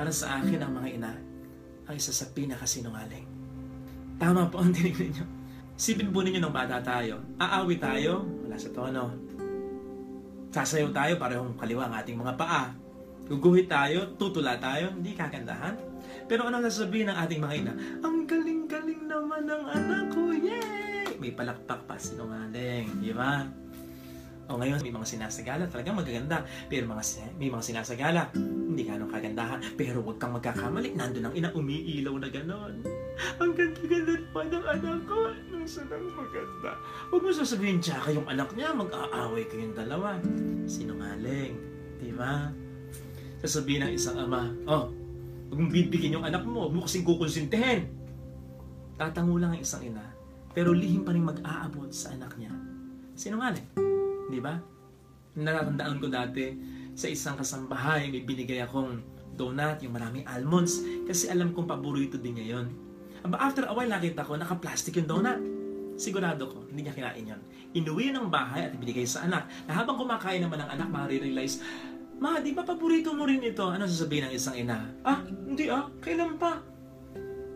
Para sa akin ang mga ina, ang isa sa pinakasinungaling. Tama po ang tinignan nyo. Sipin po ninyo nung bata tayo. Aawi tayo, wala sa tono. Sasayaw tayo, parehong kaliwa ang ating mga paa. Guguhit tayo, tutula tayo, hindi kagandahan. Pero ano sasabihin ng ating mga ina? Ang galing-galing naman ng anak ko, yay! May palakpak pa sinungaling, di ba? O ngayon, may mga sinasagala, talagang magaganda. Pero mga, may mga sinasagala, hindi ganong kagandahan. Pero huwag kang magkakamali, nandun ang ina, umiilaw na ganon. Ang ganda-ganda naman ng anak ko. Nung sanang maganda. Huwag mo sasabihin, tsaka yung anak niya, mag-aaway kayong dalawa. Sinungaling, di ba? Sasabihin ng isang ama, oh, huwag mong bibigyan yung anak mo, huwag mo kasing kukonsintihin. Tatango lang ang isang ina, pero lihim pa rin mag-aabot sa anak niya. Sinungaling. Di ba? Natatandaan ko dati sa isang kasambahay, may binigay akong donut, yung maraming almonds, kasi alam kong paborito din niya yun. Aba, after a while, nakita ko, naka-plastic yung donut. Sigurado ko, hindi niya kinain yun. Inuwi ng bahay at ibinigay sa anak. Na habang kumakain naman ang anak, marirealize, Ma, di ba paborito mo rin ito? Ano sasabihin ng isang ina? Ah, hindi ah, kailan pa?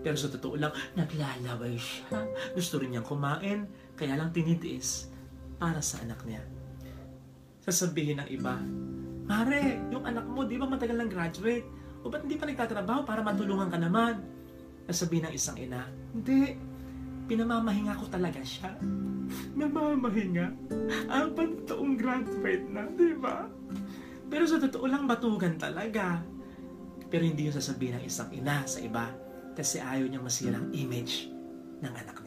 Pero sa totoo lang, naglalaway siya. Gusto rin niyang kumain, kaya lang tinitiis para sa anak niya sasabihin ng iba, Mare, yung anak mo, di ba matagal lang graduate? O ba't hindi pa nagtatrabaho para matulungan ka naman? Sasabihin ng isang ina, Hindi, pinamamahinga ko talaga siya. Namamahinga? Apat taong graduate na, di ba? Pero sa totoo lang, batugan talaga. Pero hindi yung sasabihin ng isang ina sa iba kasi ayaw niya masirang image ng anak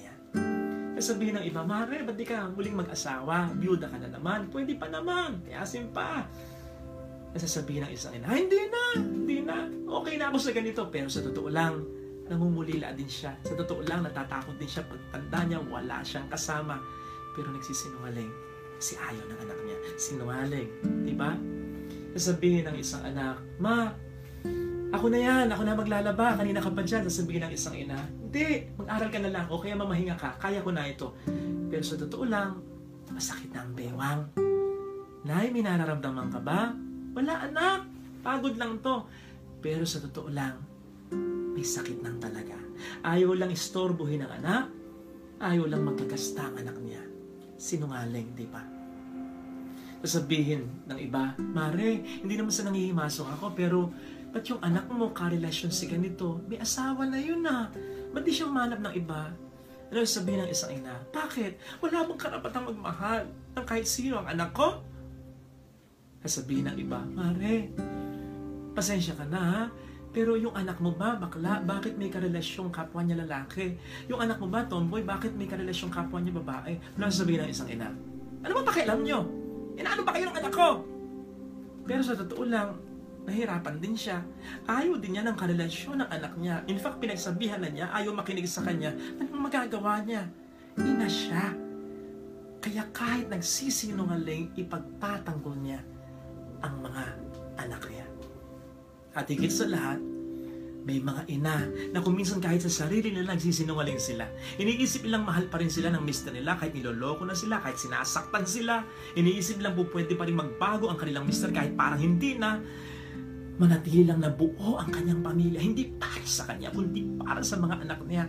niya. Sasabihin ng iba, Mare, ba't di ka muling mag-asawa? Byuda ka na naman. Pwede pa naman. Tiyasin pa. Sasabihin ng isang ina, hindi na, hindi na. Okay na ako sa ganito. Pero sa totoo lang, namumulila din siya. Sa totoo lang, natatakot din siya. Pagtanda niya, wala siyang kasama. Pero nagsisinungaling. Kasi ayaw ng anak niya. Sinungaling. Di ba? Sasabihin ng isang anak, Ma, ako na yan, ako na maglalaba, kanina ka pa dyan. Sasabihin ng isang ina, hindi, mag-aral ka na lang, o kaya mamahinga ka, kaya ko na ito. Pero sa totoo lang, masakit na ang bewang. Nay, may nararamdaman ka ba? Wala anak, pagod lang to. Pero sa totoo lang, may sakit nang talaga. Ayaw lang istorbohin ang anak, ayaw lang magkagasta ang anak niya. Sinungaling, di ba? Sasabihin ng iba, Mare, hindi naman sa nangihimasok ako, pero ba't yung anak mo karelasyon si ganito? May asawa na yun na. Ba't di siyang manap ng iba? Ano sabihin ng isang ina? Bakit? Wala bang karapatang magmahal ng kahit sino ang anak ko? Sasabihin ng iba, Mare, pasensya ka na ha, pero yung anak mo ba, bakla, bakit may karelasyong kapwa niya lalaki? Yung anak mo ba, tomboy, bakit may karelasyong kapwa niya babae? Ano sasabihin ng isang ina? Ano ba pakialam niyo? Inaano ba kayo ng anak ko? Pero sa totoo lang, nahirapan din siya. Ayaw din niya ng karelasyon ng anak niya. In fact, pinagsabihan na niya, ayaw makinig sa kanya. Anong magagawa niya? Ina siya. Kaya kahit nagsisinungaling, ipagtatanggol niya ang mga anak niya. At higit sa lahat, may mga ina na kung minsan kahit sa sarili nila nagsisinungaling sila. Iniisip nilang mahal pa rin sila ng mister nila kahit niloloko na sila, kahit sinasaktan sila. Iniisip nilang po pwede pa rin magbago ang kanilang mister kahit parang hindi na manatili lang na buo ang kanyang pamilya. Hindi para sa kanya, kundi para sa mga anak niya.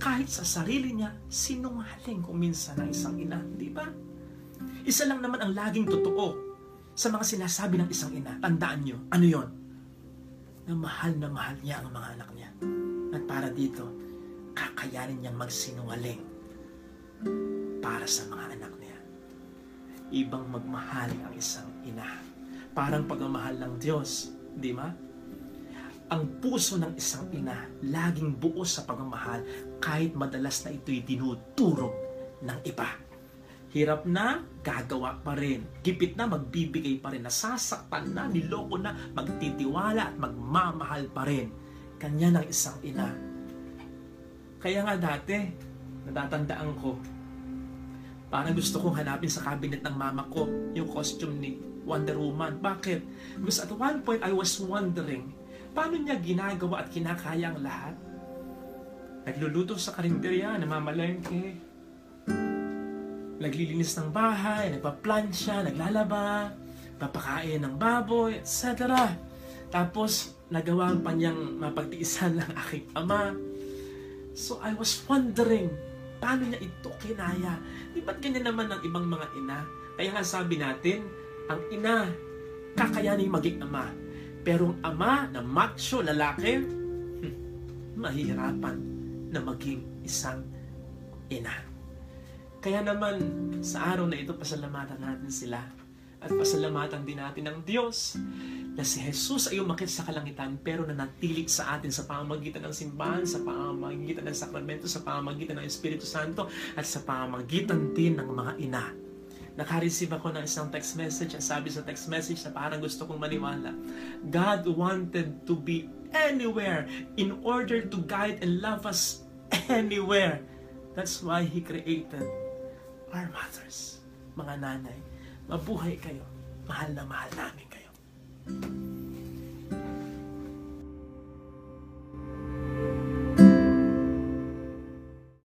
Kahit sa sarili niya, sinungaling kung minsan ang isang ina. Di ba? Isa lang naman ang laging totoo sa mga sinasabi ng isang ina. Tandaan nyo, ano yon? Na mahal na mahal niya ang mga anak niya. At para dito, kakayanin niyang magsinungaling para sa mga anak niya. Ibang magmahal ang isang ina. Parang pagmamahal ng Diyos, di ba? Ang puso ng isang ina laging buo sa pagmamahal kahit madalas na ito'y dinuturo ng iba. Hirap na, gagawa pa rin. Gipit na, magbibigay pa rin. Nasasaktan na, niloko na, magtitiwala at magmamahal pa rin. Kanya ng isang ina. Kaya nga dati, natatandaan ko, parang gusto kong hanapin sa cabinet ng mama ko yung costume ni Wonder Woman. Bakit? Because at one point, I was wondering, paano niya ginagawa at kinakaya ang lahat? Nagluluto sa karinderya, namamalengke, naglilinis ng bahay, nagpa-plancha, naglalaba, papakain ng baboy, etc. Tapos, nagawa pa niyang mapagtiisan ng aking ama. So I was wondering, paano niya ito kinaya? Di ba't ganyan naman ang ibang mga ina? Kaya nga sabi natin, ang ina, kakayanin maging ama. Pero ang ama na macho lalaki, hmm, mahihirapan na maging isang ina. Kaya naman, sa araw na ito, pasalamatan natin sila. At pasalamatan din natin ang Diyos na si Jesus ay umakit sa kalangitan pero nanatili sa atin sa pamamagitan ng simbahan, sa pamamagitan ng sakramento, sa pamamagitan ng Espiritu Santo, at sa pamamagitan din ng mga ina. Nakareceive ako ng isang text message at sabi sa text message na parang gusto kong maniwala. God wanted to be anywhere in order to guide and love us anywhere. That's why He created our mothers. Mga nanay, mabuhay kayo. Mahal na mahal namin kayo.